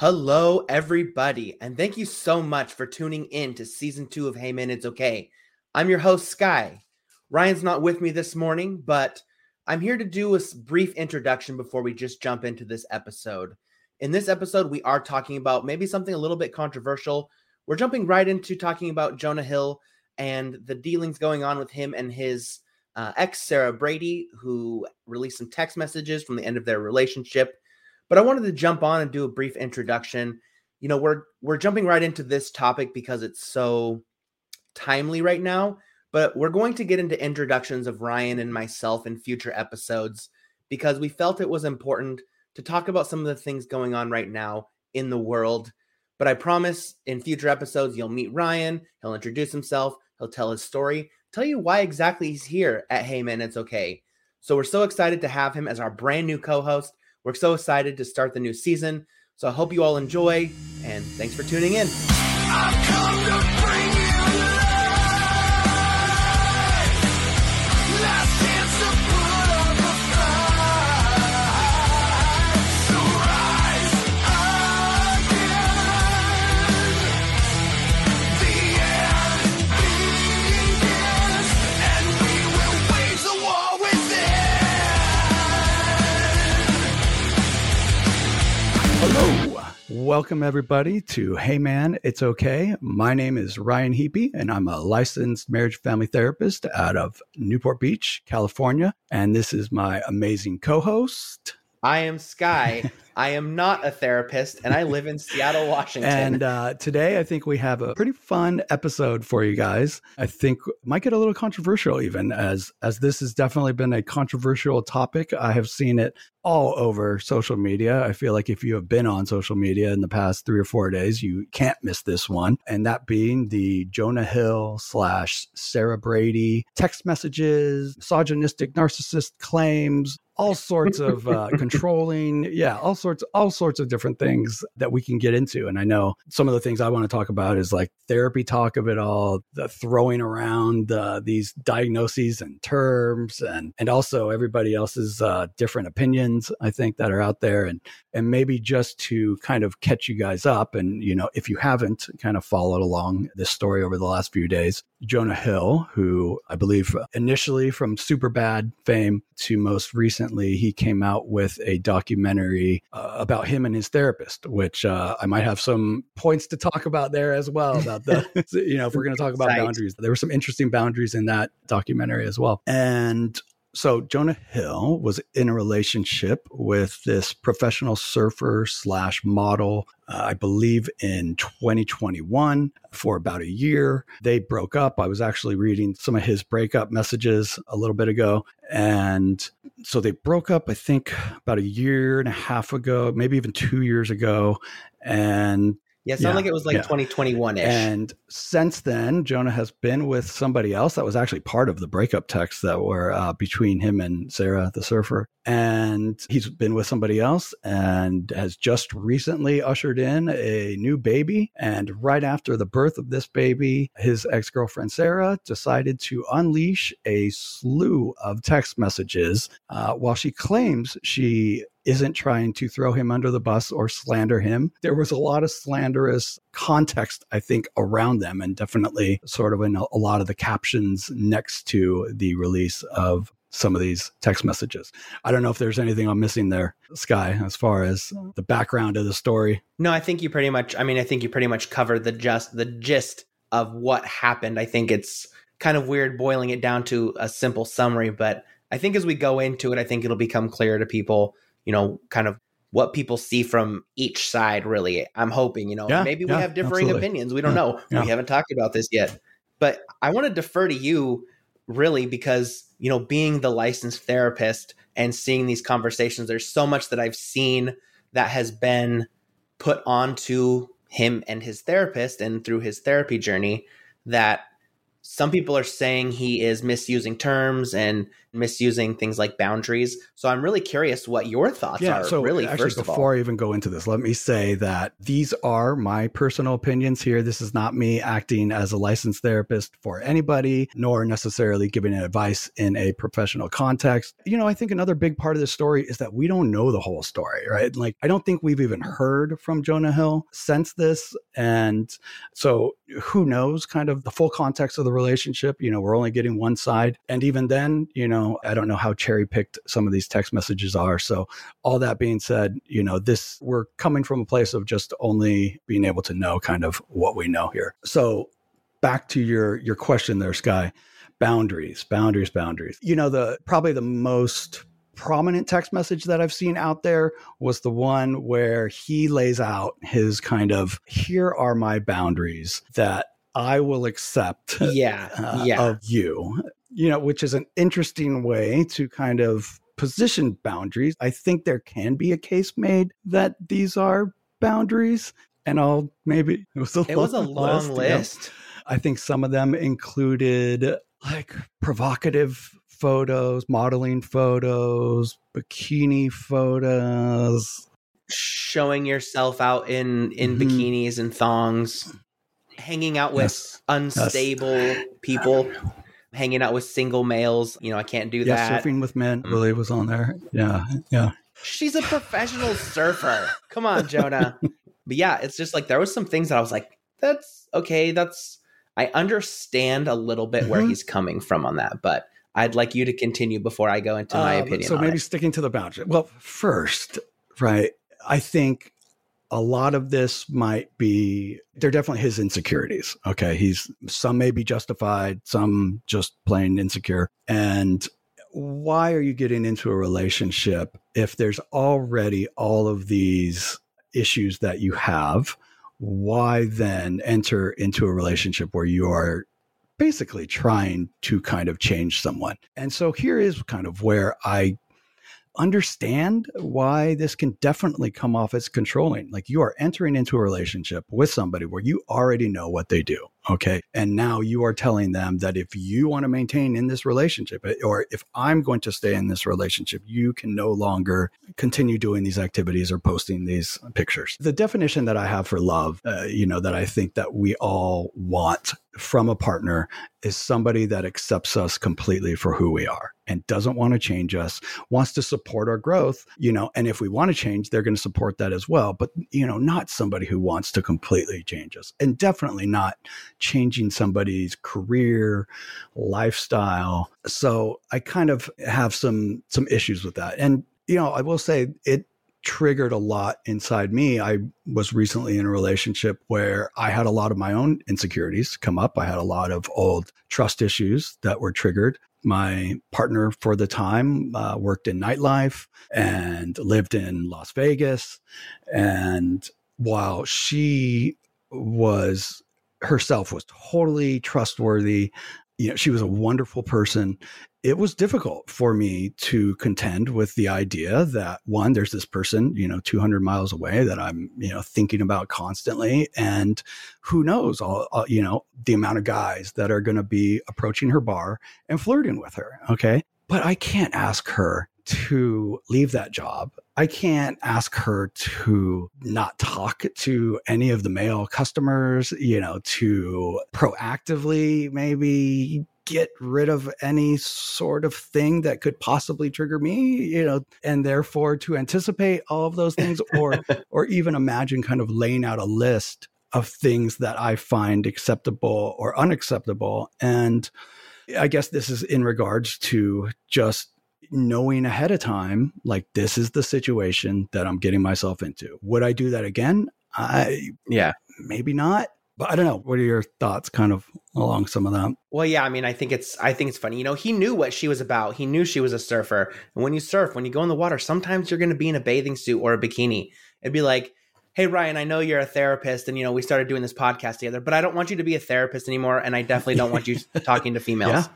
Hello, everybody, and thank you so much for tuning in to season two of Hey Man, It's Okay. I'm your host, Sky. Ryan's not with me this morning, but I'm here to do a brief introduction before we just jump into this episode. In this episode, we are talking about maybe something a little bit controversial. We're jumping right into talking about Jonah Hill and the dealings going on with him and his uh, ex, Sarah Brady, who released some text messages from the end of their relationship but I wanted to jump on and do a brief introduction. You know, we're we're jumping right into this topic because it's so timely right now, but we're going to get into introductions of Ryan and myself in future episodes because we felt it was important to talk about some of the things going on right now in the world. But I promise in future episodes, you'll meet Ryan. He'll introduce himself. He'll tell his story, tell you why exactly he's here at Hey Man, It's Okay. So we're so excited to have him as our brand new co host. We're so excited to start the new season. So I hope you all enjoy, and thanks for tuning in. Welcome, everybody, to Hey Man, It's Okay. My name is Ryan Heapy, and I'm a licensed marriage family therapist out of Newport Beach, California. And this is my amazing co host. I am Sky. I am not a therapist, and I live in Seattle, Washington. And uh, today, I think we have a pretty fun episode for you guys. I think might get a little controversial, even as as this has definitely been a controversial topic. I have seen it all over social media. I feel like if you have been on social media in the past three or four days, you can't miss this one. And that being the Jonah Hill slash Sarah Brady text messages, misogynistic narcissist claims, all sorts of uh, controlling yeah all sorts all sorts of different things that we can get into. And i know some of the things i want to talk about is like therapy talk of it all the throwing around uh, these diagnoses and terms and and also everybody else's uh, different opinions i think that are out there. And and maybe just to kind of catch you guys up and you know if you haven't kind of followed along this story over the last few days jonah hill who i believe initially from Superbad fame to most recently he came out with a documentary uh, about him and his therapist which uh, i might have some points to talk about there as well about the you know if we're going to talk about boundaries. There were some interesting boundaries in that documentary as well. And so Jonah Hill was in a relationship with this professional surfer slash model, uh, I believe in 2021 for about a year. They broke up. I was actually reading some of his breakup messages a little bit ago. And so they broke up, I think, about a year and a half ago, maybe even two years ago. And yeah, it sounded yeah, like it was like 2021 ish. And since then, Jonah has been with somebody else that was actually part of the breakup texts that were uh, between him and Sarah, the surfer. And he's been with somebody else and has just recently ushered in a new baby. And right after the birth of this baby, his ex girlfriend Sarah decided to unleash a slew of text messages uh, while she claims she isn't trying to throw him under the bus or slander him. There was a lot of slanderous context, I think, around them, and definitely sort of in a, lot of the captions next to the release of some of these text messages. I don't know if there's anything I'm missing there, Sky, as far as the background of the story. No, I think you pretty much. I mean, I think you pretty much covered the just the gist of what happened. I think it's kind of weird boiling it down to a simple summary, but I think as we go into it, I think it'll become clear to people you know, kind of what people see from each side, really. I'm hoping, you know, yeah, maybe yeah, we have differing absolutely. opinions. We don't yeah, know. We haven't talked about this yet. But I want to defer to you, really, because, you know, being the licensed therapist and seeing these conversations, there's so much that I've seen that has been put onto him and his therapist and through his therapy journey that some people are saying he is misusing terms and misusing things like boundaries. So I'm really curious what your thoughts yeah, are. so really, actually, first of all, before I even go into this, let me say that these are my personal opinions here. This is not me acting as a licensed therapist for anybody, nor necessarily giving advice in a professional context. You know, I think another big part of the story is that we don't know the whole story, right? Like, I don't think we've even heard from Jonah Hill since this. And so who knows kind of the full context of the relationship? You know, we're only getting one side. And even then, you know, I don't know how cherry picked some of these text messages are. So, all that being said, you know, this we're coming from a place of just only being able to know kind of what we know here. So, back to your your question there, Sky. Boundaries, boundaries, boundaries. You know, the probably the most prominent text message that I've seen out there was the one where he lays out his kind of here are my boundaries that I will accept yeah, uh, yeah. of you you know, which is an interesting way to kind of position boundaries. I think there can be a case made that these are boundaries. And I'll maybe it was a, it was a long list. list. I think some of them included like provocative photos, modeling photos, bikini photos, showing yourself out in in mm-hmm. bikinis and thongs, hanging out with yes. unstable yes. people hanging out with single males. You know, I can't do yeah, that. Surfing with men really was on there. Yeah, yeah. She's a professional surfer. Come on, Jonah. but yeah, it's just like there was some things that I was like, that's okay. That's I understand a little bit mm-hmm. where he's coming from on that, but I'd like you to continue before I go into my uh, opinion. So maybe it. sticking to the boundary. Well, first, right? I think a lot of this might be they're definitely his insecurities okay? He's some may be justified some just plain insecure. And why are you getting into a relationship if there's already all of these issues that you have? Why then enter into a relationship where you are basically trying to kind of change someone? And so here is kind of where i understand why this can definitely come off as controlling. Like you are entering into a relationship with somebody where you already know what they do. Okay. And now you are telling them that if you want to maintain in this relationship, eh, or if I'm going to stay in this relationship, you can no longer continue doing these activities or posting these pictures. The definition that I have for love, uh, you know, that I think that we all want from a partner is somebody that accepts us completely for who we are and doesn't want to change us, wants to support our growth, you know, and if we want to change, they're going to support that as well. But, you know, not somebody who wants to completely change us and definitely not changing somebody's career, lifestyle. So I kind of have some, some issues with that. And, you know, I will say it triggered a lot inside me. I was recently in a relationship where I had a lot of my own insecurities come up. I had a lot of old trust issues that were triggered. My partner for the time uh, worked in nightlife and lived in Las Vegas. And while she was herself was totally trustworthy, you know, she was a wonderful person it was difficult for me to contend with the idea that one, there's this person, you know, 200 miles away that I'm, you know, thinking about constantly. And who knows, all, all you know, the amount of guys that are going to be approaching her bar and flirting with her. Okay. But I can't ask her to leave that job. I can't ask her to not talk to any of the male customers, you know, to proactively maybe get rid of any sort of thing that could possibly trigger me you know and therefore to anticipate all of those things or or even imagine kind of laying out a list of things that i find acceptable or unacceptable and i guess this is in regards to just knowing ahead of time like this is the situation that i'm getting myself into would i do that again i yeah maybe not but I don't know. What are your thoughts, kind of along some of that? Well, yeah. I mean, I think it's I think it's funny. You know, he knew what she was about. He knew she was a surfer. And when you surf, when you go in the water, sometimes you're going to be in a bathing suit or a bikini. It'd be like, "Hey, Ryan, I know you're a therapist, and you know we started doing this podcast together, but I don't want you to be a therapist anymore, and I definitely don't want you talking to females. Yeah.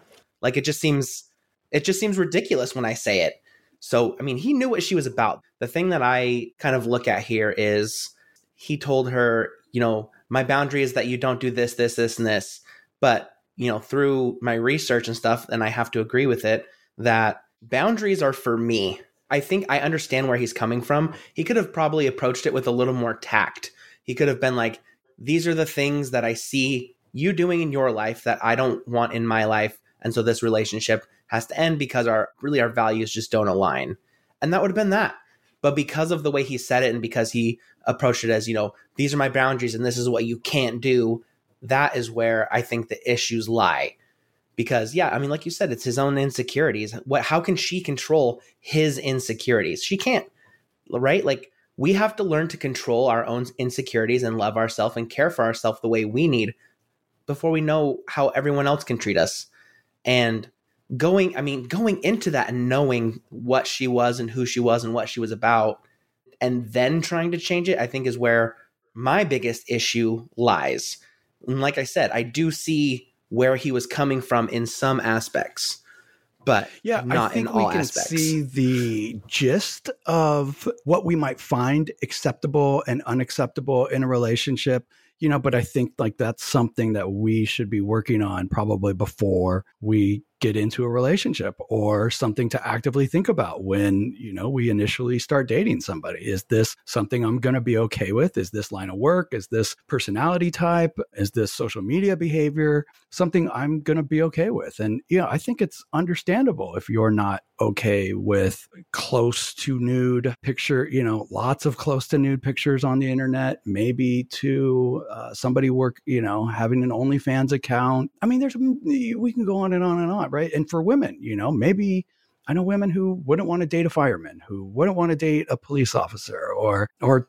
Like it just seems it just seems ridiculous when I say it. So, I mean, he knew what she was about. The thing that I kind of look at here is he told her, you know my boundary is that you don't do this, this, this, and this. But you know, through my research and stuff, and I have to agree with it, that boundaries are for me. I think I understand where he's coming from. He could have probably approached it with a little more tact. He could have been like, these are the things that I see you doing in your life that I don't want in my life. And so this relationship has to end because our really our values just don't align. And that would have been that. But because of the way he said it and because he approached it as, you know, these are my boundaries and this is what you can't do, that is where I think the issues lie. Because yeah, I mean, like you said, it's his own insecurities. What how can she control his insecurities? She can't, right? Like we have to learn to control our own insecurities and love ourselves and care for ourselves the way we need before we know how everyone else can treat us. And going, I mean, going into that and knowing what she was and who she was and what she was about, and then trying to change it, I think is where my biggest issue lies. And like I said, I do see where he was coming from in some aspects but yeah, not I think in all we can aspects. see the gist of what we might find acceptable and unacceptable in a relationship you know but i think like that's something that we should be working on probably before we get into a relationship or something to actively think about when you know we initially start dating somebody. Is this something i'm going to be okay with? Is this line of work? Is this personality type? Is this social media behavior something i'm going to be okay with? And yeah i think it's understandable if you're not okay with close to nude picture you know lots of close to nude pictures on the internet maybe to uh, somebody work you know having an onlyfans account. I mean there's we can go on and on and on right? And for women, you know, maybe I know women who wouldn't want to date a fireman, who wouldn't want to date a police officer, or or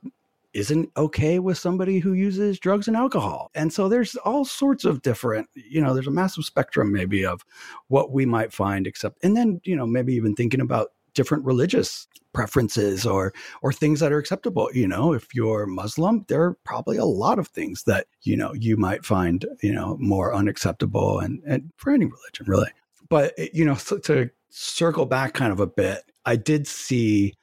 isn't okay with somebody who uses drugs and alcohol. And so there's all sorts of different, you know, there's a massive spectrum maybe of what we might find except and then, you know, maybe even thinking about different religious preferences or or things that are acceptable you know if you're muslim there are probably a lot of things that you know you might find you know more unacceptable and and for any religion really but eh, you know, to circle back kind of a bit, I did see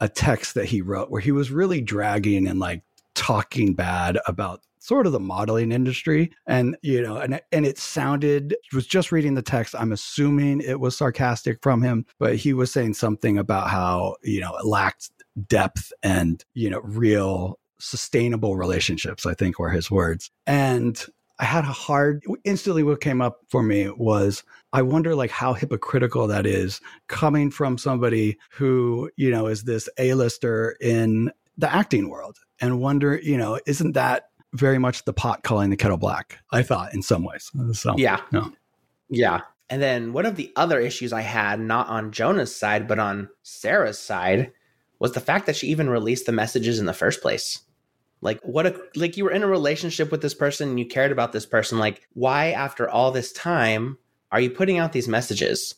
a text that he wrote where he was really dragging and like talking bad about sort of the modeling industry. And you know and and it sounded was just reading the text. I'm assuming it was sarcastic from him but he was saying something about how you know it lacked depth and you know real sustainable relationships i think were his words. And I had a hard instantly what came up for me was I wonder like how hypocritical that is coming from somebody who, you know, is this A-lister in the acting world and wonder, you know, isn't that very much the pot calling the kettle black? I thought in some ways. So Yeah. No. Yeah. And then one of the other issues I had, not on Jonah's side, but on Sarah's side, was the fact that she even released the messages in the first place. Like what a like you were in a relationship with this person and you cared about this person. Like why after all this time are you putting out these messages?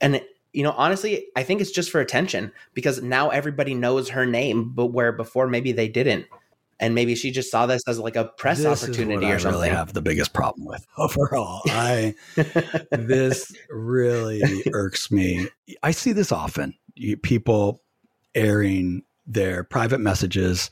And you know, honestly, I think it's just for attention because now everybody knows her name, but where before maybe they didn't. And maybe she just saw this as like a press this opportunity or something. I really have the biggest problem with overall. I this really irks me. I see this often. You, people airing their private messages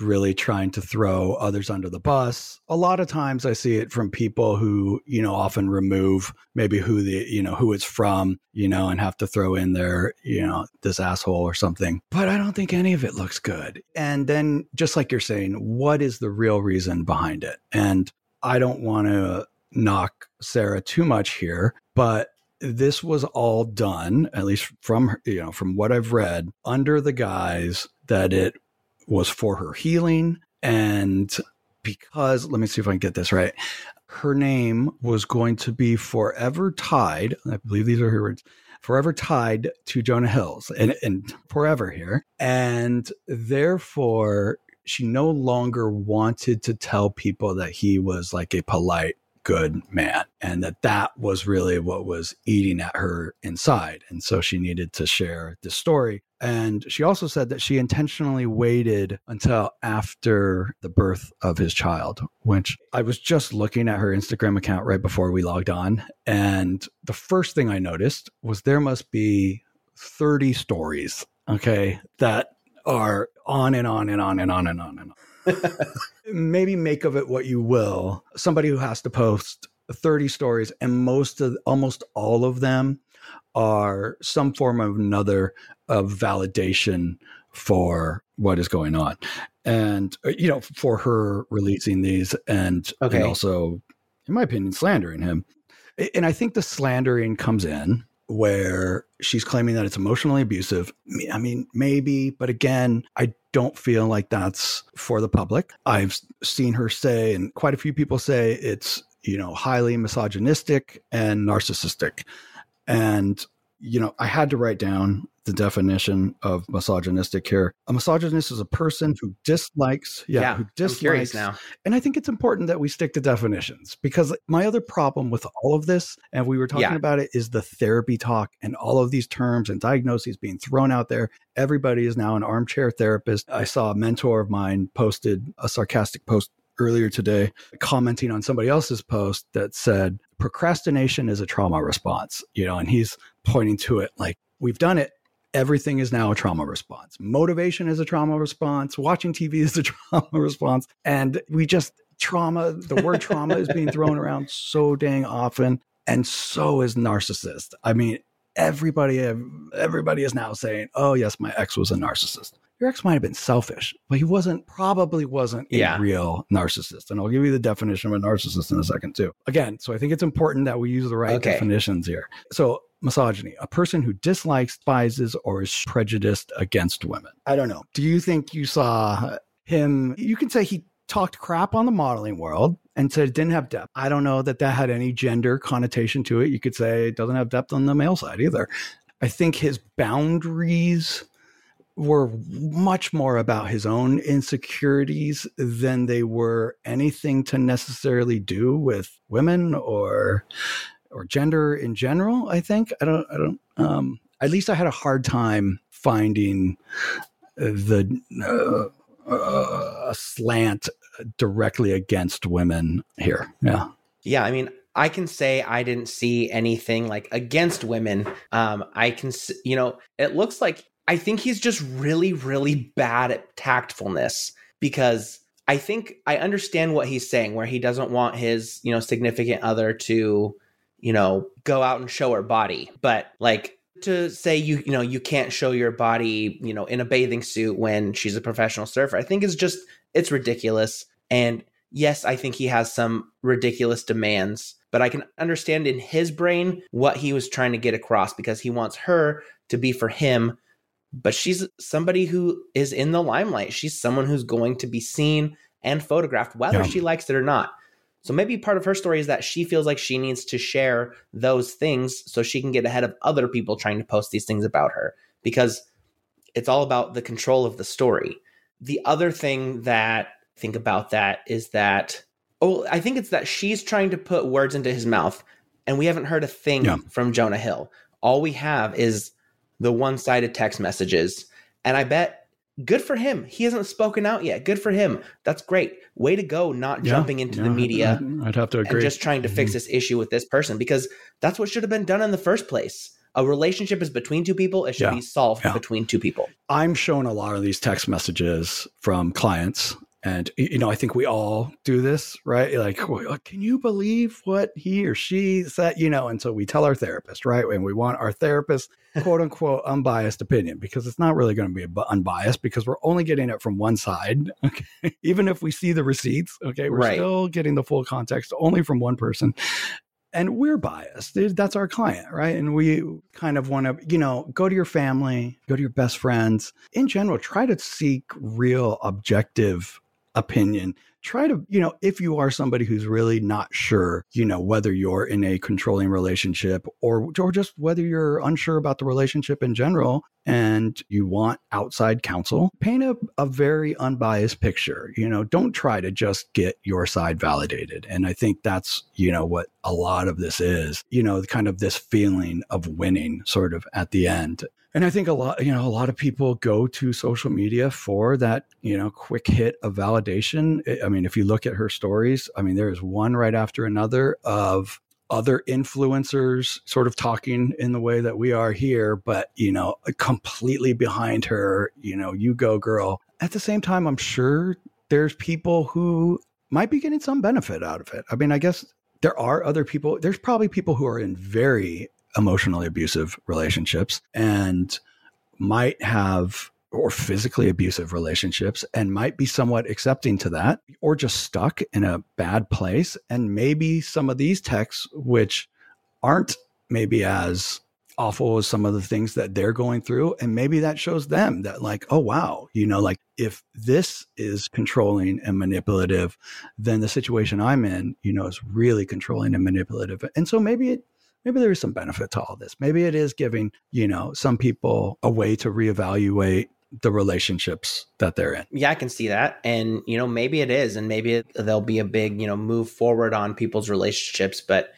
really trying to throw others under the bus. A lot of times I see it from people who, you know, often remove maybe who the, you know, who it's from, you know, and have to throw in their, you know, this asshole or something. But I don't think any of it looks good. And then just like you're saying, what is the real reason behind it? And I don't want to knock Sarah too much here, but this was all done, at least from you know from what I've read, under the guise that it was for her healing. And because, let me see if I can get this right. Her name was going to be forever tied. I believe these are her words forever tied to Jonah Hills and, and forever here. And therefore, she no longer wanted to tell people that he was like a polite good man and that that was really what was eating at her inside and so she needed to share the story and she also said that she intentionally waited until after the birth of his child, which I was just looking at her Instagram account right before we logged on. And the first thing I noticed was there must be 30 stories, okay, that are on and on and on and on and on and on. Maybe make of it what you will. Somebody who has to post 30 stories, and most of almost all of them are some form of another of validation for what is going on. And uh, you know for her releasing these and, Okay. and also in my opinion slandering him. And i think the slandering comes in where she's claiming that it's emotionally abusive. I mean maybe but again i don't feel like that's for the public. I've seen her say and quite a few people say it's you know highly misogynistic and narcissistic. And you know i had to write down the definition of misogynistic here a misogynist is a person who dislikes yeah, who dislikes now. and I think it's important that we stick to definitions because my other problem with all of this, and we were talking Yeah. about it, is the therapy talk and all of these terms and diagnoses being thrown out there. Everybody is now an armchair therapist. I saw a mentor of mine posted a sarcastic post earlier today commenting on somebody else's post that said procrastination is a trauma response, you know, and he's pointing to it like we've done it everything is now a trauma response. Motivation is a trauma response. Watching TV is a trauma response. And we just, trauma, the word trauma is being thrown around so dang often. And so is narcissist. I mean, everybody, everybody is now saying, oh, yes, my ex was a narcissist. Your ex might have been selfish, but he wasn't, probably wasn't a Yeah. real narcissist. And I'll give you the definition of a narcissist in a second, too. Again, so I think it's important that we use the right Okay. definitions here. So, misogyny, a person who dislikes, despises, or is prejudiced against women. I don't know. Do you think you saw him? You can say he talked crap on the modeling world and said it didn't have depth. I don't know that that had any gender connotation to it. You could say it doesn't have depth on the male side either. I think his boundaries were much more about his own insecurities than they were anything to necessarily do with women or or gender in general i think. I don't i don't um at least i had a hard time finding the uh, uh, slant directly against women here. Yeah. Yeah, I mean, I can say I didn't see anything like against women. Um, I can, you know, it looks like I think he's just really, really bad at tactfulness because I think I understand what he's saying, where he doesn't want his, you know, significant other to, you know, go out and show her body, but like to say you, you know, you can't show your body, you know, in a bathing suit when she's a professional surfer, I think is just it's ridiculous and yes, I think he has some ridiculous demands, but I can understand in his brain what he was trying to get across because he wants her to be for him. But she's somebody who is in the limelight. She's someone who's going to be seen and photographed, whether Yeah. she likes it or not. So maybe part of her story is that she feels like she needs to share those things so she can get ahead of other people trying to post these things about her because it's all about the control of the story. The other thing that I think about that is that oh, I think it's that she's trying to put words into his mouth and we haven't heard a thing Yeah. from Jonah Hill. All we have is the one-sided text messages. And I bet good for him. He hasn't spoken out yet. Good for him. That's great. Way to go not Yeah, jumping into the media I'd, have to agree just trying to fix Mhm. this issue with this person because that's what should have been done in the first place. A relationship is between two people. It should Yeah, be solved yeah. between two people. I'm shown a lot of these text messages from clients. And, you know, I think we all do this, right? Like, oh, uh, can you believe what he or she said? You know, and so we tell our therapist, right? And we want our therapist, quote unquote, unbiased opinion because it's not really going to be unbiased because we're only getting it from one side. Okay. Even if we see the receipts, okay, we're Right. still getting the full context only from one person and we're biased. That's our client, right? And we kind of want to, you know, go to your family, go to your best friends. In general, try to seek real objective opinion. Try to, you know, if you are somebody who's really not sure, you know, whether you're in a controlling relationship or or just whether you're unsure about the relationship in general and you want outside counsel, paint a, a very unbiased picture. You know, don't try to just get your side validated. And I think that's, you know, what a lot of this is, you know, kind of this feeling of winning sort of at the end. And I think a lot, you know, a lot of people go to social media for that, you know, quick hit of validation. I- mean, if you look at her stories, I mean, there is one right after another of other influencers sort of talking in the way that we are here, but, you know, completely behind her, you know, you go girl. At the same time, I'm sure there's people who might be getting some benefit out of it. I mean, I guess there are other people, there's probably people who are in very emotionally abusive relationships and might have or physically abusive relationships and might be somewhat accepting to that or just stuck in a bad place. And maybe some of these texts which aren't maybe as awful as some of the things that they're going through and maybe that shows them that like oh wow you know like if this is controlling and manipulative then the situation i'm in you know is really controlling and manipulative. And so maybe it maybe there is some benefit to all this maybe it is giving you know some people a way to reevaluate the relationships that they're in. Yeah, I can see that. And, you know, maybe it is. And maybe it, there'll be a big, you know, move forward on people's relationships. But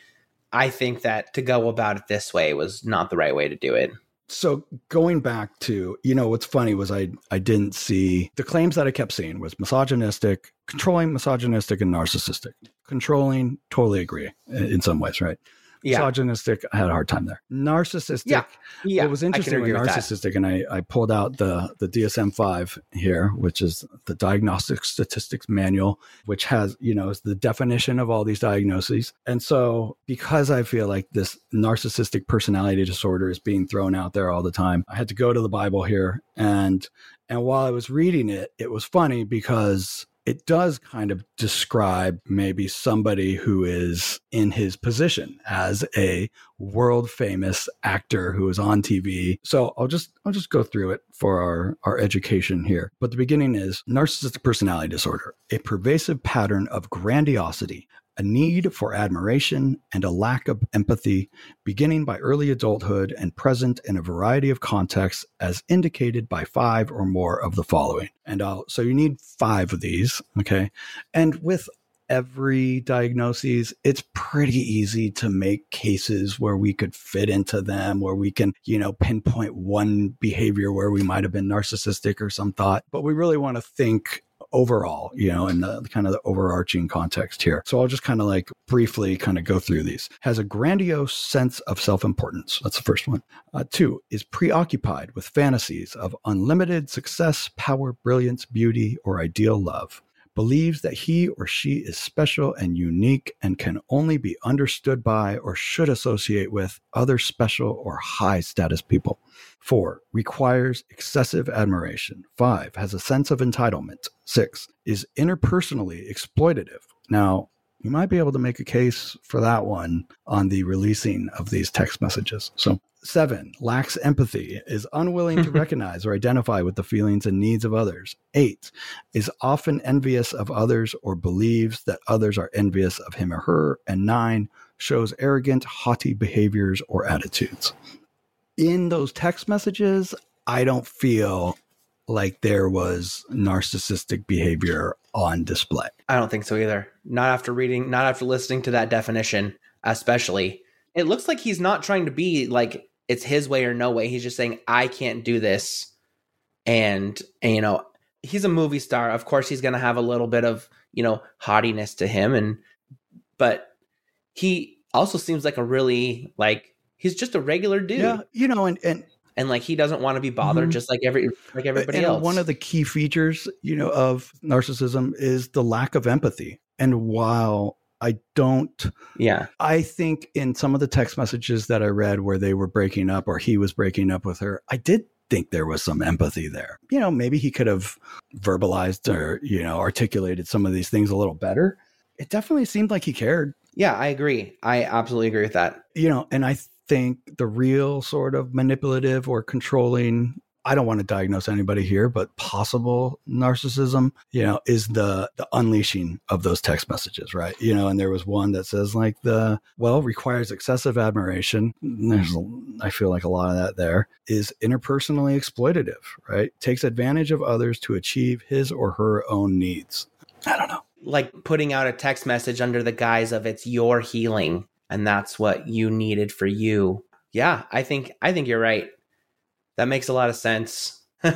I think that to go about it this way was not the right way to do it. So going back to, you know, what's funny was I I didn't see the claims that I kept seeing was misogynistic, controlling, misogynistic, and narcissistic. Controlling, totally agree in some ways, right? Yeah. misogynistic. I had a hard time there. Narcissistic. Yeah, yeah. It was interesting with narcissistic, and I, I pulled out the the DSM five here, which is the Diagnostic Statistics Manual, which has you know is the definition of all these diagnoses. And so, because I feel like this narcissistic personality disorder is being thrown out there all the time, I had to go to the Bible here, and and while I was reading it, it was funny because it does kind of describe maybe somebody who is in his position as a world famous actor who is on TV. So I'll just I'll just go through it for our our education here. But the beginning is narcissistic personality disorder, a pervasive pattern of grandiosity, a need for admiration, and a lack of empathy, beginning by early adulthood and present in a variety of contexts, as indicated by five or more of the following. And I'll, so you need five of these, okay? And with every diagnosis, it's pretty easy to make cases where we could fit into them, where we can, you know, pinpoint one behavior where we might have been narcissistic or some thought. But we really want to think overall, you know, in the kind of the overarching context here. So I'll just kind of like briefly kind of go through these. Has a grandiose sense of self importance. That's the first one. Uh, two is preoccupied with fantasies of unlimited success, power, brilliance, beauty, or ideal love believes that he or she is special and unique and can only be understood by or should associate with other special or high status people. Four, requires excessive admiration. Five, has a sense of entitlement. Six, is interpersonally exploitative. Now, you might be able to make a case for that one on the releasing of these text messages. So, seven, lacks empathy, is unwilling to recognize or identify with the feelings and needs of others. Eight, is often envious of others or believes that others are envious of him or her. And nine, shows arrogant, haughty behaviors or attitudes. In those text messages, I don't feel like there was narcissistic behavior on display. I don't think so either. Not after reading, not after listening to that definition, especially. It looks like he's not trying to be like it's his way or no way. He's just saying, I can't do this. And, and you know, he's a movie star. Of course, he's going to have a little bit of, you know, haughtiness to him. And, but he also seems like a really, like, he's just a regular dude. Yeah. You know, and, and, and like he doesn't want to be bothered mm-hmm. just like every like everybody and else. One of the key features, you know, of narcissism is the lack of empathy. And while I don't yeah. I think in some of the text messages that I read where they were breaking up or he was breaking up with her, I did think there was some empathy there. You know, maybe he could have verbalized or, you know, articulated some of these things a little better. It definitely seemed like he cared. Yeah, I agree. I absolutely agree with that. You know, and I think the real sort of manipulative or controlling I don't want to diagnose anybody here, but possible narcissism, you know, is the the unleashing of those text messages, right? You know, and there was one that says like the well requires excessive admiration. There's I feel like a lot of that there is interpersonally exploitative, right? Takes advantage of others to achieve his or her own needs. I don't know. Like putting out a text message under the guise of it's your healing and that's what you needed for you. Yeah, I think I think you're right. That makes a lot of sense. I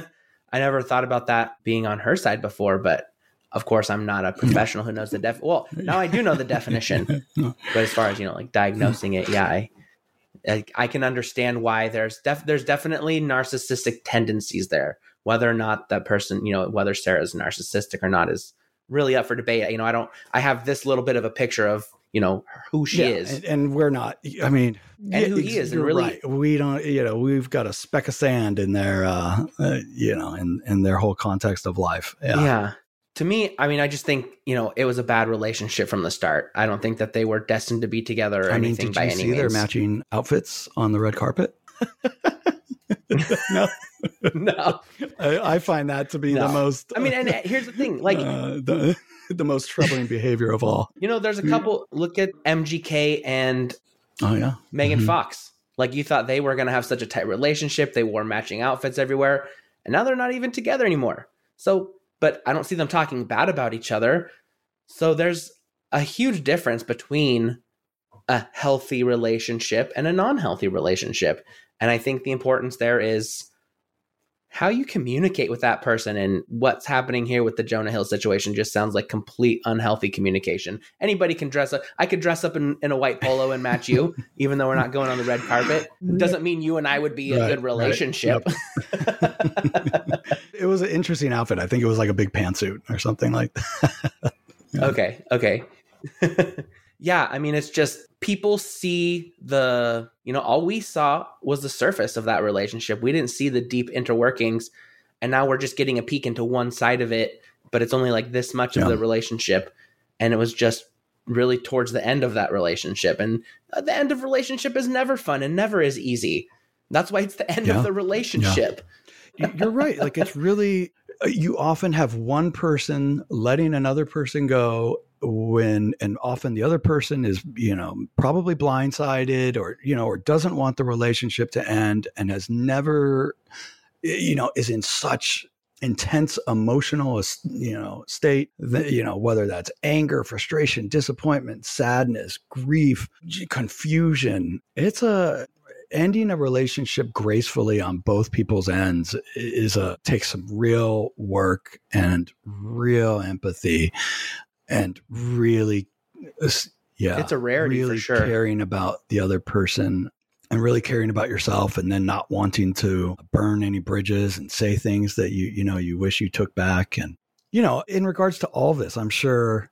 never thought about that being on her side before, but of course I'm not a professional who knows the def well, now I do know the definition. but as far as, you know, like diagnosing it, yeah, I I, I can understand why there's def- there's definitely narcissistic tendencies there. Whether or not that person, you know, whether Sarah's narcissistic or not is really up for debate. You know, I don't I have this little bit of a picture of you know who she Yeah, is and, and we're not. I mean, And who he is, and really- right. we don't. You know, we've got a speck of sand in their, uh, uh, you know, in in their whole context of life. yeah. Yeah, to me i mean i just think you know it was a bad relationship from the start i don't think that they were destined to be together or I mean, anything did by you any see their matching outfits on the red carpet? no, no I, I find that to be No. the most. i mean and here's the thing like uh, the the most troubling behavior of all. you know there's a couple look at mgk and Oh yeah, megan Mhm. fox like you thought they were going to have such a tight relationship they wore matching outfits everywhere and now they're not even together anymore so but i don't see them talking bad about each other so there's a huge difference between a healthy relationship and a non-healthy relationship and i think the importance there is how you communicate with that person and what's happening here with the jonah hill situation just sounds like complete unhealthy communication anybody can dress up i could dress up in, in a white polo and match you even though we're not going on the red carpet doesn't mean you and i would be a Right, good right. relationship it was an interesting outfit. I think it was like a big pantsuit or something like that. Yeah. Okay, okay. Yeah, I mean, it's just people see the, you know, all we saw was the surface of that relationship. We didn't see the deep interworkings. And now we're just getting a peek into one side of it, but it's only like this much Yeah. of the relationship. And it was just really towards the end of that relationship. And uh, the end of relationship is never fun and never is easy. That's why it's the end Yeah. of the relationship. Y- You're right. Like it's really Uh, you often have one person letting another person go when and often the other person is you know probably blindsided or you know or doesn't want the relationship to end and has never you know is in such intense emotional you know state that, you know whether that's anger frustration disappointment sadness grief confusion. It's a ending a relationship gracefully on both people's ends is a takes some real work and real empathy and really yeah It's a rarity for really sure. caring about the other person and really caring about yourself and then not wanting to burn any bridges and say things that you you know you wish you took back and you know in regards to all this i'm sure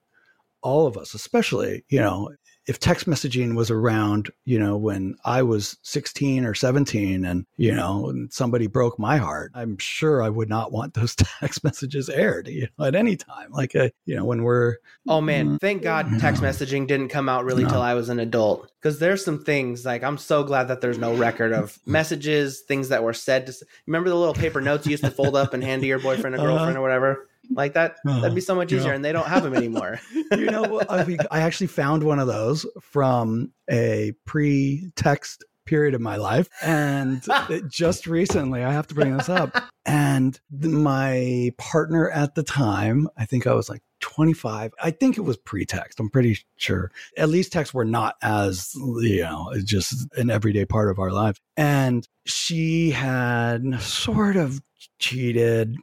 all of us especially you know if text messaging was around, you know, when I was 16 or 17 and, you know, and somebody broke my heart, I'm sure I would not want those text messages aired, you know, at any time. Like, uh, you know, when we're, Oh man, thank God text No. messaging didn't come out really No. till I was an adult. Because there's some things like I'm so glad that there's no record of messages, things that were said. To remember the little paper notes you used to fold up and hand to your boyfriend or Uh-huh. girlfriend or whatever, like that. That'd be so much oh, easier, Yeah. and they don't have them anymore. you know, I, I actually found one of those from a pre text period of my life. And just recently, I have to bring this up. And my partner at the time, I think I was like 25. I think it was pre text. I'm pretty sure. At least texts were not as, you know, just an everyday part of our life. And she had sort of cheated.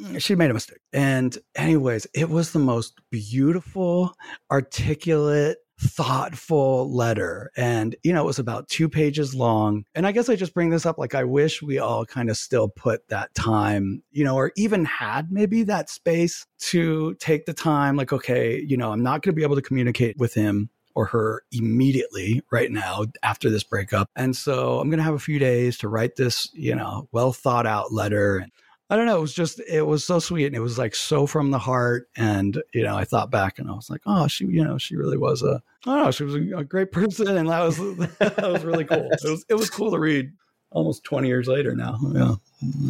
Mm, she made a mistake. And, anyways, it was the most beautiful, articulate, thoughtful letter. And, you know, it was about two pages long. And I guess I just bring this up like, I wish we all kind of still put that time, you know, or even had maybe that space to take the time, like, okay, you know, I'm not going to be able to communicate with him or her immediately right now after this breakup. And so I'm going to have a few days to write this, you know, well thought out letter. I don't know. It was just, it was so sweet. And it was like so from the heart. And, you know, I thought back and I was like, oh, she, you know, she really was a, I don't know, she was a, a great person. And that was, that was really cool. It was, it was cool to read almost 20 years later now. Yeah.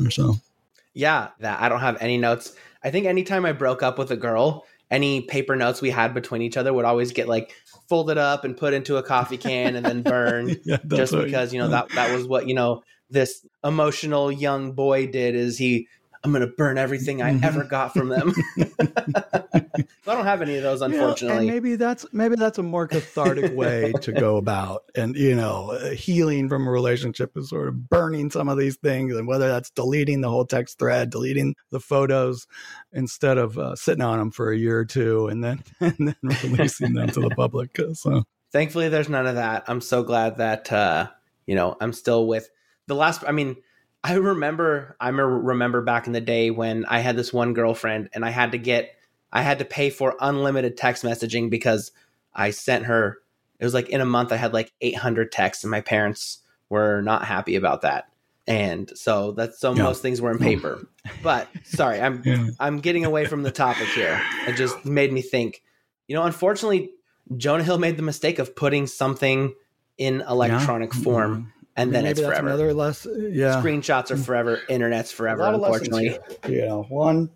Or so. Yeah, that I don't have any notes. I think anytime I broke up with a girl, any paper notes we had between each other would always get like folded up and put into a coffee can and then burned. Yeah, just because you know that that was what you know this emotional young boy did is he i'm gonna burn everything i Mhm. ever got from them. I don't have any of those You know, unfortunately. and maybe that's maybe that's a more cathartic way to go about and you know uh, healing from a relationship is sort of burning some of these things and whether that's deleting the whole text thread deleting the photos instead of uh, sitting on them for a year or two and then and then releasing them to the public so. Thankfully there's none of that. I'm so glad that uh you know i'm still with the last i mean i remember i remember back in the day when i had this one girlfriend and i had to get i had to pay for unlimited text messaging because I sent her. It was like in a month I had like 800 texts, and my parents were not happy about that. And so that's so Yeah. most things were in paper. But sorry, I'm Yeah. I'm getting away from the topic here. It just made me think. You know, unfortunately, Jonah Hill made the mistake of putting something in electronic Yeah. form, and then Maybe it's that's forever. Another less, yeah. Screenshots are forever. Internet's forever. lot lessons Unfortunately, here. You know, one,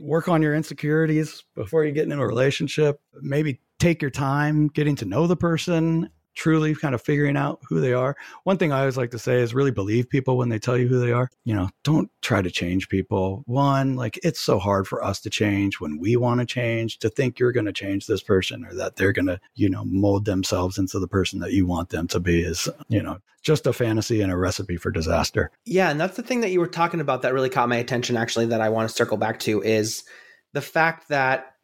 work on your insecurities before you get into a relationship. Maybe take your time getting to know the person, truly kind of figuring out who they are. One thing I always like to say is really believe people when they tell you who they are. You know, don't try to change people. One, like it's so hard for us to change when we want to change, to think you're going to change this person or that they're going to, you know, mold themselves into the person that you want them to be is, you know, just a fantasy and a recipe for disaster. Yeah, and that's the thing that you were talking about that really caught my attention actually that I want to circle back to is the fact that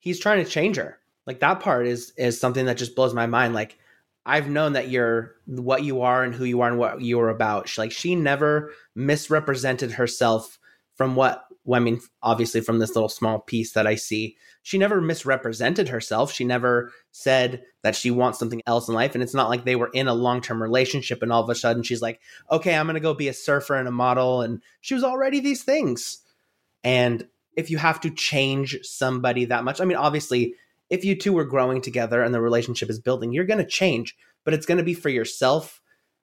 he's trying to change her. Like that part is is something that just blows my mind. Like I've known that you're what you are and who you are and what you are about. She, like she never misrepresented herself from what well, I mean, obviously from this little small piece that I see, she never misrepresented herself. She never said that she wants something else in life. And it's not like they were in a long term relationship and all of a sudden she's like, okay, I'm going to go be a surfer and a model. And she was already these things. And if you have to change somebody that much, I mean, obviously, if you two were growing together and the relationship is building, you're going to change, but it's going to be for yourself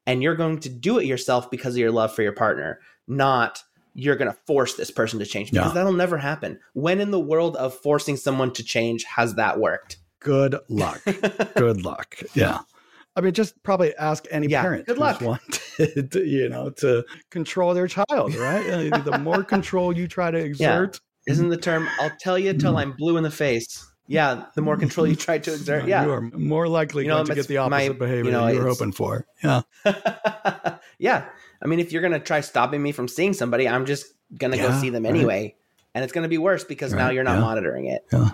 and you're going to do it yourself because of your love for your partner, not you're going to force this person to change because Yeah. that'll never happen. When in the world of forcing someone to change has that worked? Good luck. good luck. Yeah. I mean, just probably ask any Yeah, parent good luck. wanted, to, you know, to control their child, right? The more control you try to exert, Isn't the term I'll tell you till I'm blue in the face? Yeah, the more control you try to exert. Yeah. you are more likely You know, going to get the opposite my- behavior you know, you were hoping for. Yeah. yeah. I mean, if you're going to try stopping me from seeing somebody, I'm just going to go see them right. anyway. And it's going to be worse because now you're not yeah. monitoring it. Yeah.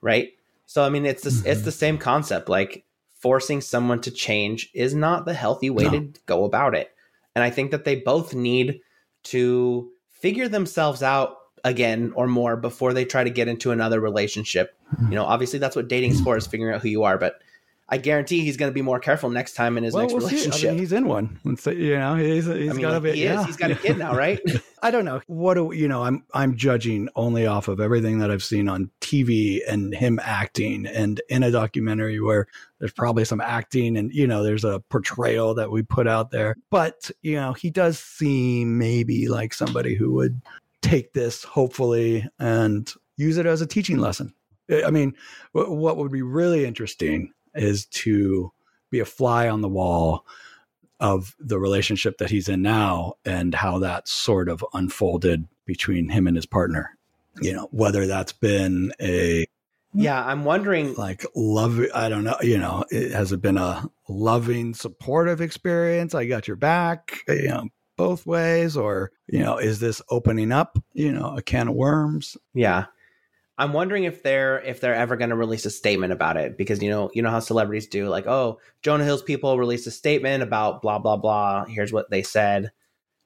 Right. So, I mean, it's this, mm-hmm. it's the same concept. Like forcing someone to change is not the healthy way No. to go about it. And I think that they both need to figure themselves out again or more before they try to get into another relationship. You know, obviously that's what dating is for is figuring out who you are, but I guarantee he's going to be more careful next time in his well, next we'll relationship. I mean, he's in one. Let's You know, he's, he's I mean, got a like, bit. he is. yeah. He's got a kid now, right? I don't know. What do you know? I'm I'm judging only off of everything that I've seen on TV and him acting and in a documentary where there's probably some acting and you know there's a portrayal that we put out there. But you know, he does seem maybe like somebody who would take this hopefully and use it as a teaching lesson. I mean, what would be really interesting is to be a fly on the wall of the relationship that he's in now and how that sort of unfolded between him and his partner. You know, whether that's been a yeah, I'm wondering. like love, I don't know, you know, it, has it been a loving, supportive experience? I got your back, you know, both ways, or, you know, is this opening up, you know, a can of worms? Yeah. I'm wondering if they're if they're ever going to release a statement about it because you know you know how celebrities do like oh Jonah Hill's people released a statement about blah blah blah here's what they said.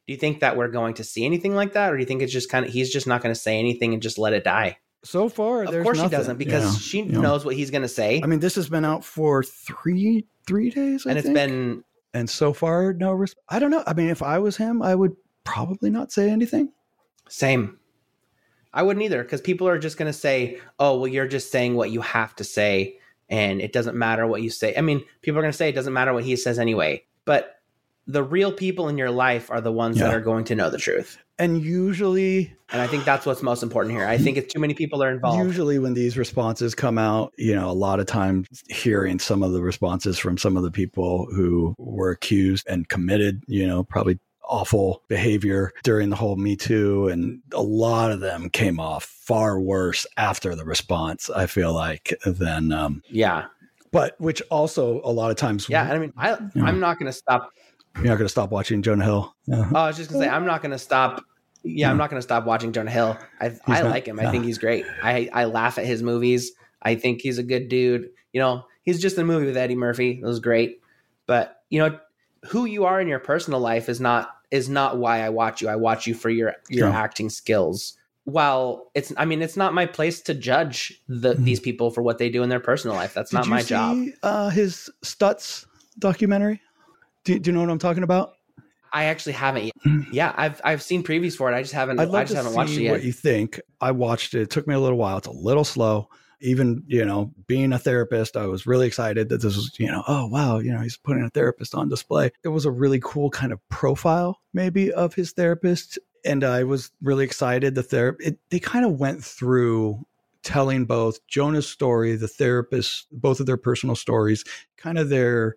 Do you think that we're going to see anything like that or do you think it's just kind of he's just not going to say anything and just let it die? So far, Of there's course nothing, he doesn't because you know, she you know. knows what he's going to say I mean, this has been out for three three days, I and it's been and so far no i don't know i mean if i was him i would probably not say anything Same. I wouldn't either because people are just going to say, oh, well, you're just saying what you have to say and it doesn't matter what you say. I mean, people are going to say it doesn't matter what he says anyway. But the real people in your life are the ones that are going to know the truth. and usually And I think that's what's most important here. I think it's too many people are involved. usually when these responses come out you know a lot of times hearing some of the responses from some of the people who were accused and committed you know probably awful behavior during the whole me too and a lot of them came off far worse after the response i feel like than um yeah. but which also a lot of times Yeah. I mean, I, Yeah. I'm not going to stop. You're not going to stop watching jonah hill yeah. Oh, I was just going to say, I'm not going to stop. Yeah, I'm not going to stop watching Jonah Hill. I, I not- like him. I yeah. think he's great. I, I laugh at his movies. I think he's a good dude. You know, he's just in a movie with Eddie Murphy. It was great. But, you know, who you are in your personal life is not is not why I watch you. I watch you for your your Sure. acting skills. while it's I mean it's not my place to judge the Mhm. these people for what they do in their personal life. That's Did not my see, job. Uh, his Stutz documentary. Do, do you know what I'm talking about? I actually haven't yet. Mm. Yeah, I've I've seen previews for it. I just haven't I'd love I just to haven't watched it yet. what you think. I watched it. It took me a little while. It's a little slow. Even you know, being a therapist, I was really excited that this was you know, oh wow, you know, he's putting a therapist on display. It was a really cool kind of profile, maybe, of his therapist, and I was really excited. The therapist, they kind of went through telling both Jonah's story, the therapist, both of their personal stories, kind of their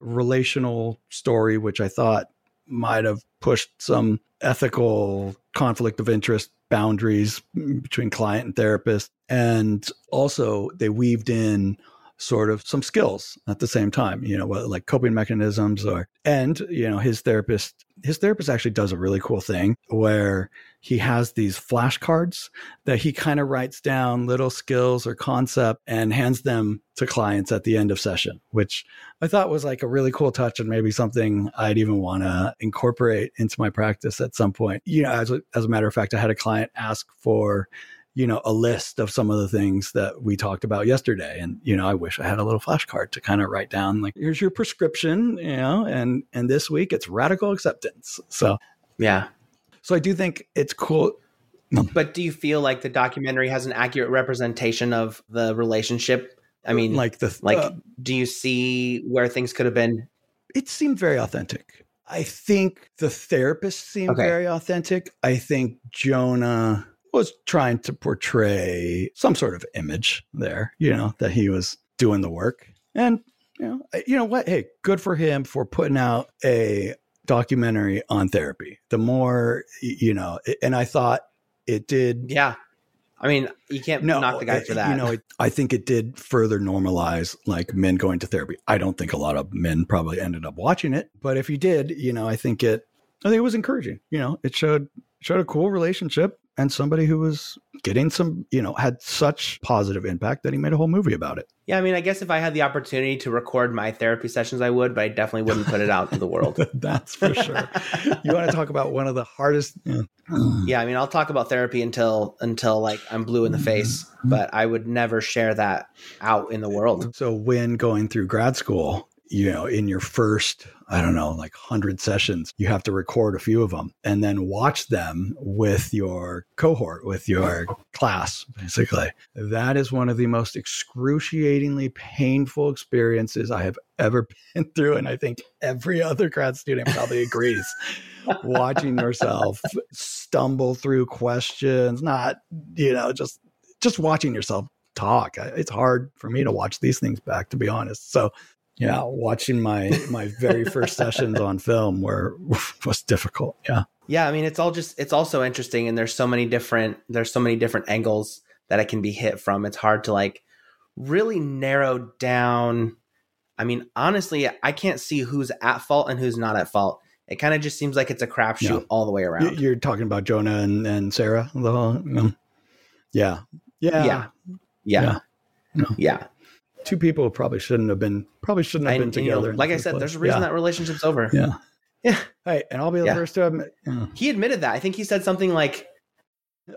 relational story, which I thought might have pushed some ethical conflict of interest boundaries between client and therapist. And also, they weaved in sort of some skills at the same time, you know, like coping mechanisms or, and, you know, his therapist, his therapist actually does a really cool thing where he has these flashcards that he kind of writes down little skills or concept and hands them to clients at the end of session, which I thought was like a really cool touch and maybe something I'd even want to incorporate into my practice at some point. You know, as a, as a matter of fact, I had a client ask for, you know, a list of some of the things that we talked about yesterday. And, you know, I wish I had a little flashcard to kind of write down like, here's your prescription, you know, and, and this week it's radical acceptance. So, yeah. So I do think it's cool. But do you feel like the documentary has an accurate representation of the relationship? I mean, like, the, like uh, do you see where things could have been? it seemed very authentic. I think the therapist seemed Okay. very authentic. I think Jonah was trying to portray some sort of image there, you know, that he was doing the work. And you know, you know what? Hey, good for him for putting out a documentary on therapy. The more you know, and I thought it did Yeah. I mean, you can't knock the guy for uh, that. You know, it, I think it did further normalize like men going to therapy. I don't think a lot of men probably ended up watching it, but if you did, you know, I think it, I think it was encouraging. You know, it showed showed a cool relationship and somebody who was getting some, you know, had such positive impact that he made a whole movie about it. yeah, I mean, I guess if I had the opportunity to record my therapy sessions, I would, but I definitely wouldn't put it out to the world. That's for sure. you want to talk about one of the hardest? Yeah. Yeah, I mean, I'll talk about therapy until until like I'm blue in the mm-hmm. face, but I would never share that out in the world. So when going through grad school, you know, in your first, I don't know, like 100 sessions, you have to record a few of them and then watch them with your cohort, with your class, basically. That is one of the most excruciatingly painful experiences I have ever been through. And I think every other grad student probably agrees. Watching yourself stumble through questions, not, you know, just just watching yourself talk. It's hard for me to watch these things back, to be honest. So, yeah, watching my my very first sessions on film were was difficult. Yeah, Yeah, I mean, it's all just it's also interesting, and there's so many different there's so many different angles that it can be hit from. It's hard to like really narrow down. I mean, honestly, I can't see who's at fault and who's not at fault. It kind of just seems like it's a crapshoot Yeah. all the way around. you're talking about Jonah and, and Sarah. The whole, um, yeah. yeah, Yeah. yeah, Yeah. No. yeah. Two people who probably shouldn't have been probably shouldn't have And, been you know, together. like I said, place. there's a reason yeah. that relationship's over. Yeah, Yeah. Hey, and I'll be the Yeah. first to admit. yeah. He admitted that. I think he said something like,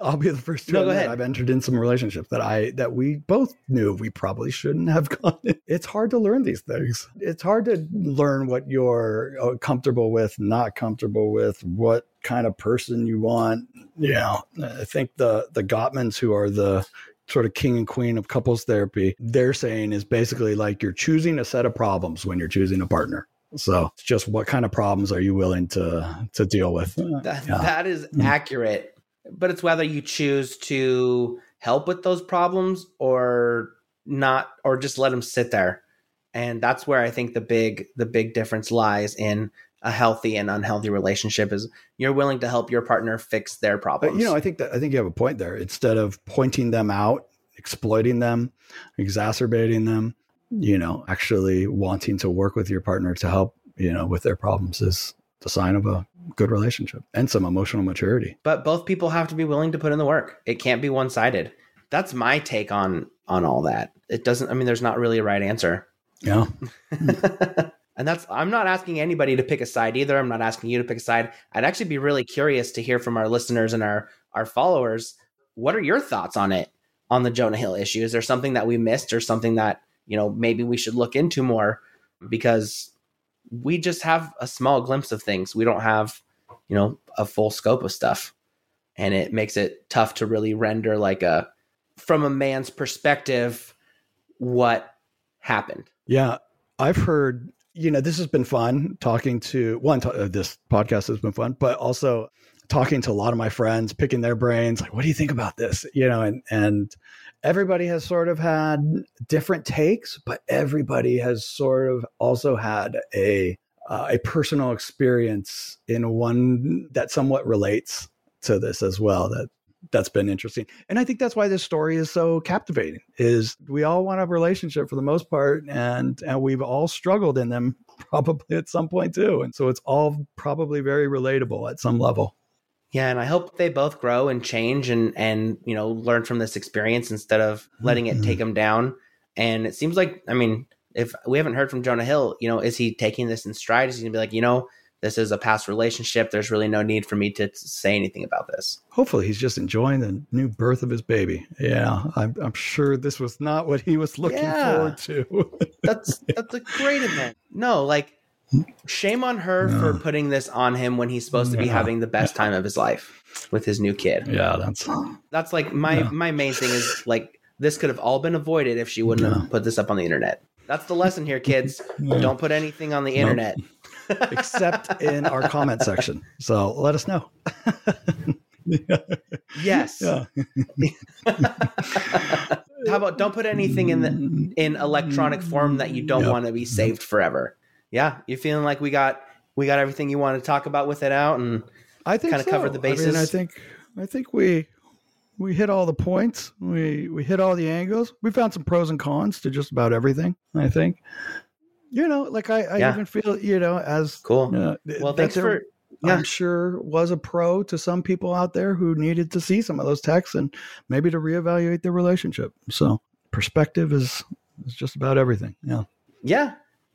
I'll be the first to No, go admit ahead. I've entered in some relationships that I that we both knew we probably shouldn't have gone. in. It's hard to learn these things. It's hard to learn what you're uh, comfortable with, not comfortable with, what kind of person you want. You know, I think the the Gottmans who are the sort of king and queen of couples therapy, they're saying is basically like you're choosing a set of problems when you're choosing a partner. So it's just what kind of problems are you willing to to deal with? that, Yeah. that is Mm. accurate. But it's whether you choose to help with those problems or not, or just let them sit there. And that's where I think the big the big difference lies in a healthy and unhealthy relationship is you're willing to help your partner fix their But problems. you know, I think that I think you have a point there. Instead of pointing them out, exploiting them, exacerbating them, you know, actually wanting to work with your partner to help, you know, with their problems is the sign of a good relationship and some emotional maturity. but both people have to be willing to put in the work. It can't be one sided. That's my take on on all that. It doesn't. I mean, there's not really a right answer. Yeah. and that's I'm not asking anybody to pick a side either. I'm not asking you to pick a side. I'd actually be really curious to hear from our listeners and our our followers what are your thoughts on it on the Jonah Hill issue? Is there something that we missed or something that, you know, maybe we should look into more because we just have a small glimpse of things. We don't have, you know, a full scope of stuff. And it makes it tough to really render like a from a man's perspective what happened. Yeah, I've heard, you know, this has been fun talking to one, uh, this podcast has been fun, but also talking to a lot of my friends, picking their brains, like, what do you think about this? You know, and, and everybody has sort of had different takes, but everybody has sort of also had a, uh, a personal experience in one that somewhat relates to this as well that that's been interesting. And I think that's why this story is so captivating is we all want a relationship for the most part and and we've all struggled in them probably at some point too. And so it's all probably very relatable at some level. Yeah, and I hope they both grow and change and and you know learn from this experience instead of letting it take mm-hmm. them down. And it seems like I mean, if we haven't heard from Jonah Hill, you know, is he taking this in stride? Is he gonna be like, you know, this is a past relationship. There's really no need for me to say anything about this. Hopefully, he's just enjoying the new birth of his baby. Yeah, I'm, I'm sure this was not what he was looking yeah. forward to. that's that's a great event. No, like shame on her no. for putting this on him when he's supposed to be having the best time of his life with his new kid. Yeah, that's that's like my yeah. my main thing is like this could have all been avoided if she wouldn't have put this up on the internet. That's the lesson here, kids. Don't put anything on the internet except in our comment section. So let us know. yes. Yeah. How about don't put anything in the in electronic form that you don't yep. want to be saved forever. Yeah, you're feeling like we got we got everything you want to talk about with it out, and I think kind of so. covered the bases. I, mean, I think I think we we hit all the points. We we hit all the angles. We found some pros and cons to just about everything. I think you know, like I, I yeah. even feel, you know, as cool. Uh, well, thanks for. Yeah. I'm sure was a pro to some people out there who needed to see some of those texts and maybe to reevaluate their relationship. So perspective is is just about everything. Yeah. Yeah.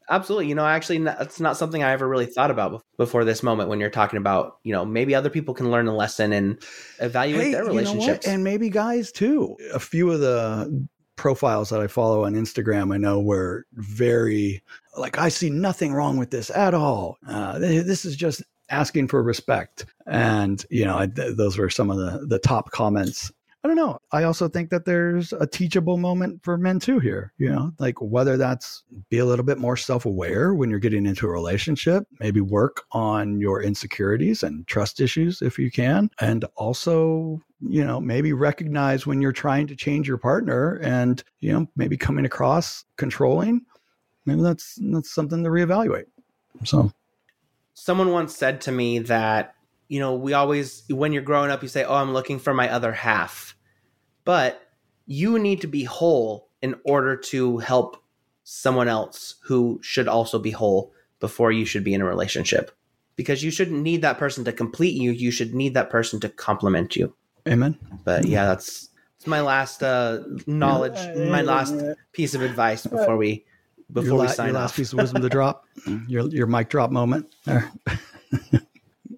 Absolutely. You know, actually, that's not something I ever really thought about before this moment when you're talking about, you know, maybe other people can learn a lesson and evaluate hey, their relationships. and maybe guys too. A few of the profiles that I follow on Instagram, I know were very like, I see nothing wrong with this at all. Uh, this is just asking for respect. And, you know, I, th- those were some of the, the top comments. I don't know. I also think that there's a teachable moment for men too here, you know, like whether that's be a little bit more self aware when you're getting into a relationship, maybe work on your insecurities and trust issues if you can. And also, you know, maybe recognize when you're trying to change your partner and, you know, maybe coming across controlling maybe that's that's something to reevaluate. So, someone once said to me that you know we always when you're growing up you say, "Oh, I'm looking for my other half," but you need to be whole in order to help someone else who should also be whole before you should be in a relationship. Because you shouldn't need that person to complete you you should need that person to complement you. Amen. But yeah that's, that's my last uh knowledge my last piece of advice before we before your we la- sign your off. last piece of wisdom to drop. Your your mic drop moment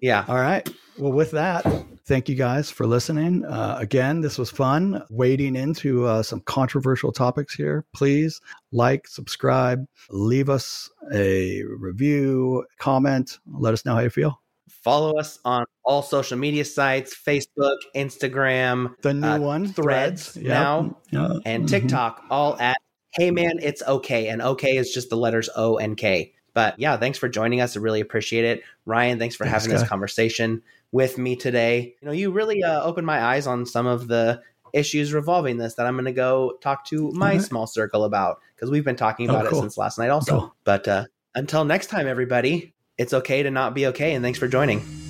yeah. All right. Well, with that, thank you guys for listening. Uh, again, this was fun wading into uh, some controversial topics here. Please like, subscribe, leave us a review, comment, let us know how you feel. Follow us on all social media sites Facebook, Instagram, the new uh, one, Threads, threads now, yep. and mm-hmm. TikTok, all at hey man, it's okay. And okay is just the letters O and K. But yeah, thanks for joining us. I really appreciate it. Ryan, thanks for thanks, having guy. this conversation with me today. You know, you really uh, opened my eyes on some of the issues revolving this that I'm going to go talk to my right. small circle about because we've been talking oh, about oh, cool. it since last night also. Cool. But uh, until next time, everybody, it's okay to not be okay. And thanks for joining.